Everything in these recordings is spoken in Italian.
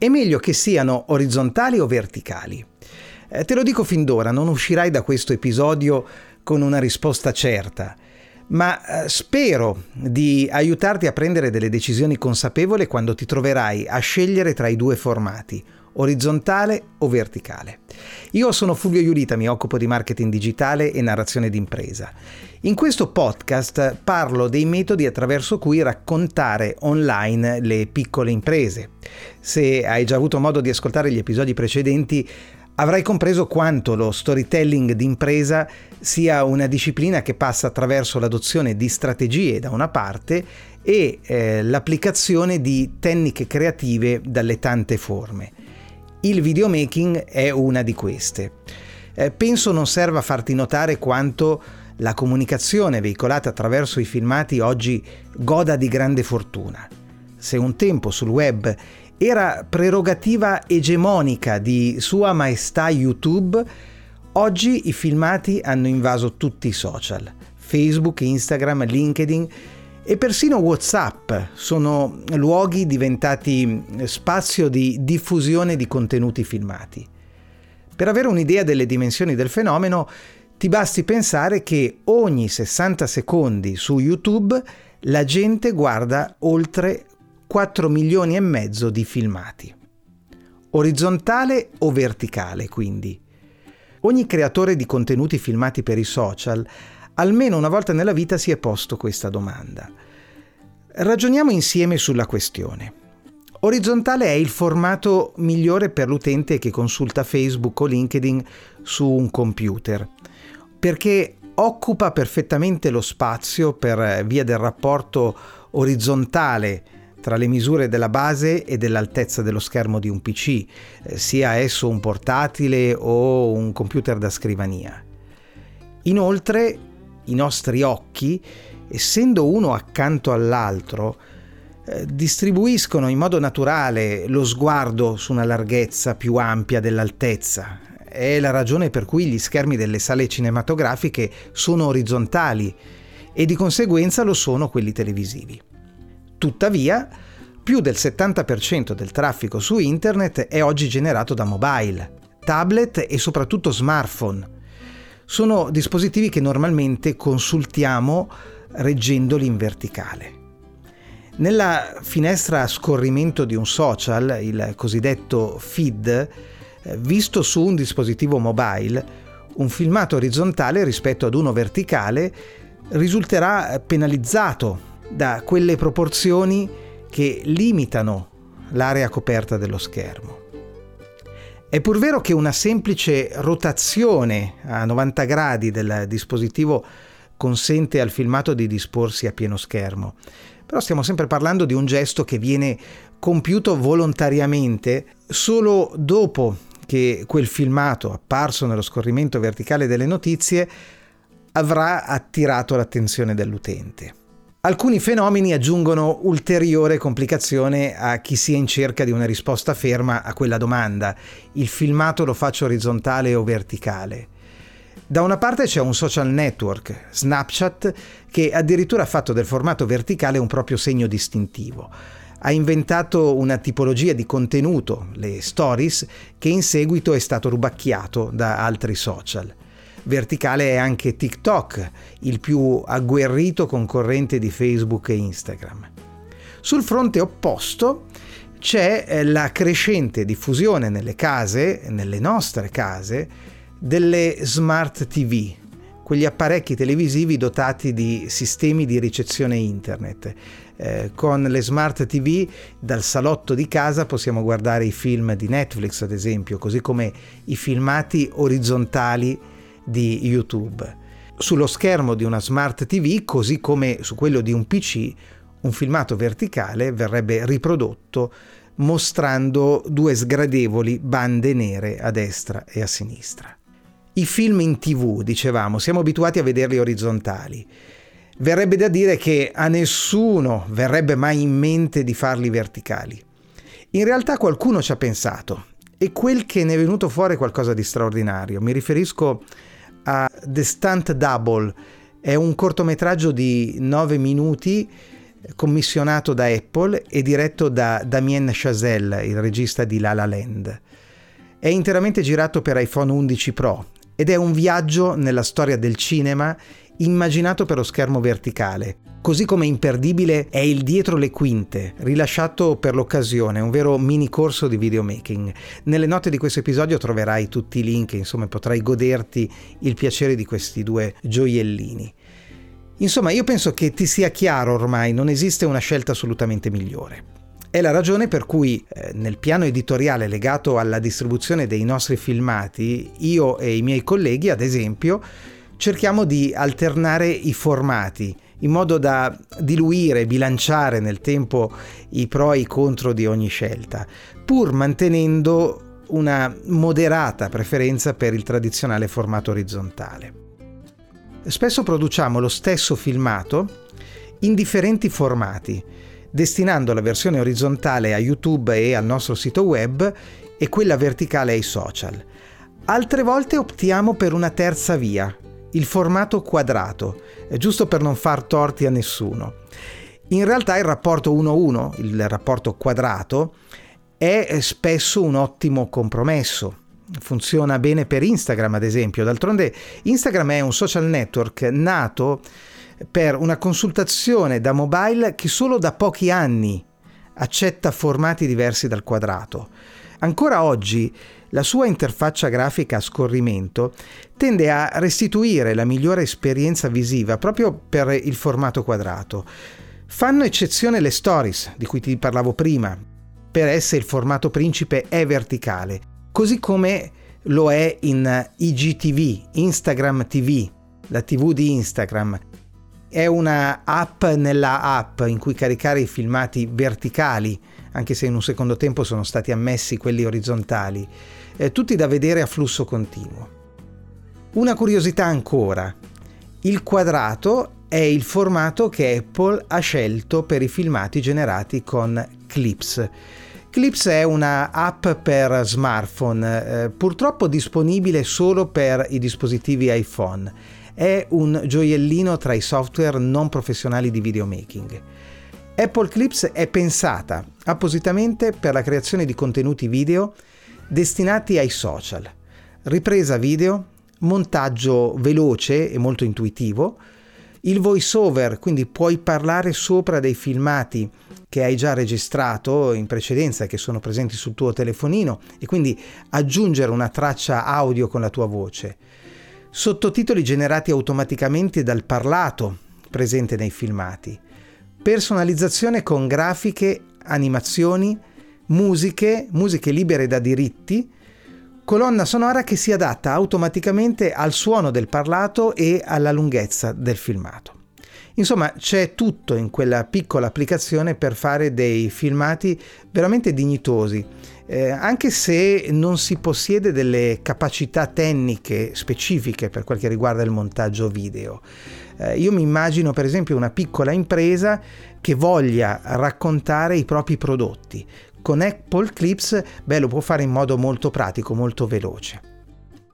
È meglio che siano orizzontali o verticali? Eh, te lo dico fin d'ora, non uscirai da questo episodio con una risposta certa, ma eh, spero di aiutarti a prendere delle decisioni consapevoli quando ti troverai a scegliere tra i due formati, orizzontale o verticale. Io sono Fulvio Iulita, mi occupo di marketing digitale e narrazione d'impresa. In questo podcast parlo dei metodi attraverso cui raccontare online le piccole imprese. Se hai già avuto modo di ascoltare gli episodi precedenti, avrai compreso quanto lo storytelling d'impresa sia una disciplina che passa attraverso l'adozione di strategie da una parte e eh, l'applicazione di tecniche creative dalle tante forme. Il videomaking è una di queste. Eh, penso non serva farti notare quanto la comunicazione veicolata attraverso i filmati oggi goda di grande fortuna. Se un tempo sul web era prerogativa egemonica di Sua Maestà YouTube, oggi i filmati hanno invaso tutti i social. Facebook, Instagram, LinkedIn e persino WhatsApp sono luoghi diventati spazio di diffusione di contenuti filmati. Per avere un'idea delle dimensioni del fenomeno, ti basti pensare che ogni 60 secondi su YouTube la gente guarda oltre 4 milioni e mezzo di filmati. Orizzontale o verticale, quindi? Ogni creatore di contenuti filmati per i social almeno una volta nella vita si è posto questa domanda. Ragioniamo insieme sulla questione. Orizzontale è il formato migliore per l'utente che consulta Facebook o LinkedIn su un computer, perché occupa perfettamente lo spazio per via del rapporto orizzontale tra le misure della base e dell'altezza dello schermo di un PC, eh, sia esso un portatile o un computer da scrivania. Inoltre, i nostri occhi, essendo uno accanto all'altro, eh, distribuiscono in modo naturale lo sguardo su una larghezza più ampia dell'altezza. È la ragione per cui gli schermi delle sale cinematografiche sono orizzontali e di conseguenza lo sono quelli televisivi. Tuttavia, più del 70% del traffico su internet è oggi generato da mobile, tablet e soprattutto smartphone. Sono dispositivi che normalmente consultiamo reggendoli in verticale. Nella finestra a scorrimento di un social, il cosiddetto feed, eh, visto su un dispositivo mobile, un filmato orizzontale rispetto ad uno verticale risulterà penalizzato da quelle proporzioni che limitano l'area coperta dello schermo. È pur vero che una semplice rotazione a 90 gradi del dispositivo consente al filmato di disporsi a pieno schermo, però stiamo sempre parlando di un gesto che viene compiuto volontariamente solo dopo che quel filmato apparso nello scorrimento verticale delle notizie avrà attirato l'attenzione dell'utente. Alcuni fenomeni aggiungono ulteriore complicazione a chi sia in cerca di una risposta ferma a quella domanda. Il filmato lo faccio orizzontale o verticale? Da una parte c'è un social network, Snapchat, che addirittura ha fatto del formato verticale un proprio segno distintivo. Ha inventato una tipologia di contenuto, le stories, che in seguito è stato rubacchiato da altri social. Verticale è anche TikTok, il più agguerrito concorrente di Facebook e Instagram. Sul fronte opposto c'è eh, la crescente diffusione nelle case, nelle nostre case, delle smart TV, quegli apparecchi televisivi dotati di sistemi di ricezione internet. Eh, con le smart TV dal salotto di casa possiamo guardare i film di Netflix, ad esempio, così come i filmati orizzontali di YouTube. Sullo schermo di una smart TV, così come su quello di un PC, un filmato verticale verrebbe riprodotto mostrando due sgradevoli bande nere a destra e a sinistra. I film in tv, dicevamo, siamo abituati a vederli orizzontali. Verrebbe da dire che a nessuno verrebbe mai in mente di farli verticali. In realtà qualcuno ci ha pensato e quel che ne è venuto fuori è qualcosa di straordinario. Mi riferisco a The Stunt Double, è un cortometraggio di 9 minuti commissionato da Apple e diretto da Damien Chazelle, il regista di La La Land. È interamente girato per iPhone 11 Pro ed è un viaggio nella storia del cinema immaginato per lo schermo verticale. Così come imperdibile è il Dietro le quinte, rilasciato per l'occasione, un vero mini corso di videomaking. Nelle note di questo episodio troverai tutti i link, insomma potrai goderti il piacere di questi due gioiellini. Insomma, io penso che ti sia chiaro ormai, non esiste una scelta assolutamente migliore. È la ragione per cui eh, nel piano editoriale legato alla distribuzione dei nostri filmati, io e i miei colleghi, ad esempio, cerchiamo di alternare i formati in modo da diluire, bilanciare nel tempo i pro e i contro di ogni scelta, pur mantenendo una moderata preferenza per il tradizionale formato orizzontale. Spesso produciamo lo stesso filmato in differenti formati, destinando la versione orizzontale a YouTube e al nostro sito web e quella verticale ai social. Altre volte optiamo per una terza via, il formato quadrato, giusto per non far torti a nessuno. In realtà il rapporto 1-1, il rapporto quadrato, è spesso un ottimo compromesso funziona bene per Instagram ad esempio. D'altronde Instagram è un social network nato per una consultazione da mobile che solo da pochi anni accetta formati diversi dal quadrato. Ancora oggi la sua interfaccia grafica a scorrimento tende a restituire la migliore esperienza visiva proprio per il formato quadrato. Fanno eccezione le stories di cui ti parlavo prima. Per esse il formato principe è verticale così come lo è in IGTV, Instagram TV, la TV di Instagram. È una app nella app in cui caricare i filmati verticali, anche se in un secondo tempo sono stati ammessi quelli orizzontali, eh, tutti da vedere a flusso continuo. Una curiosità ancora, il quadrato è il formato che Apple ha scelto per i filmati generati con Clips Clips è una app per smartphone, eh, purtroppo disponibile solo per i dispositivi iPhone. È un gioiellino tra i software non professionali di videomaking. Apple Clips è pensata appositamente per la creazione di contenuti video destinati ai social. Ripresa video, montaggio veloce e molto intuitivo, il voiceover, quindi puoi parlare sopra dei filmati che hai già registrato in precedenza, che sono presenti sul tuo telefonino e quindi aggiungere una traccia audio con la tua voce. Sottotitoli generati automaticamente dal parlato presente nei filmati. Personalizzazione con grafiche, animazioni, musiche, musiche libere da diritti, colonna sonora che si adatta automaticamente al suono del parlato e alla lunghezza del filmato. Insomma, c'è tutto in quella piccola applicazione per fare dei filmati veramente dignitosi, eh, anche se non si possiede delle capacità tecniche specifiche per quel che riguarda il montaggio video. Eh, io mi immagino per esempio una piccola impresa che voglia raccontare i propri prodotti. Con Apple Clips, beh, lo può fare in modo molto pratico, molto veloce.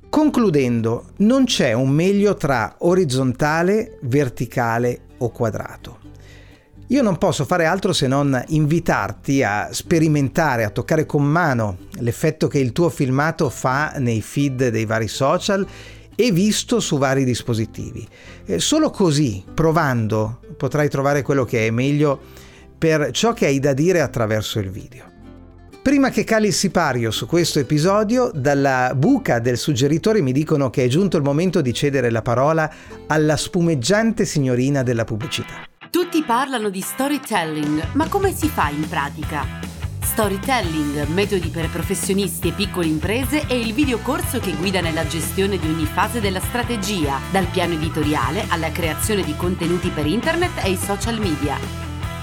Concludendo, non c'è un meglio tra orizzontale, verticale o quadrato. Io non posso fare altro se non invitarti a sperimentare, a toccare con mano l'effetto che il tuo filmato fa nei feed dei vari social e visto su vari dispositivi. Solo così, provando, potrai trovare quello che è meglio per ciò che hai da dire attraverso il video. Prima che cali il sipario su questo episodio, dalla buca del suggeritore mi dicono che è giunto il momento di cedere la parola alla spumeggiante signorina della pubblicità. Tutti parlano di storytelling, ma come si fa in pratica? Storytelling, metodi per professionisti e piccole imprese è il videocorso che guida nella gestione di ogni fase della strategia, dal piano editoriale alla creazione di contenuti per internet e i social media.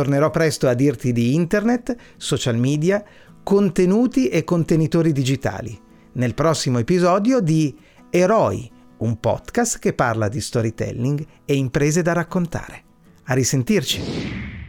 Tornerò presto a dirti di internet, social media, contenuti e contenitori digitali. Nel prossimo episodio di Eroi, un podcast che parla di storytelling e imprese da raccontare. A risentirci!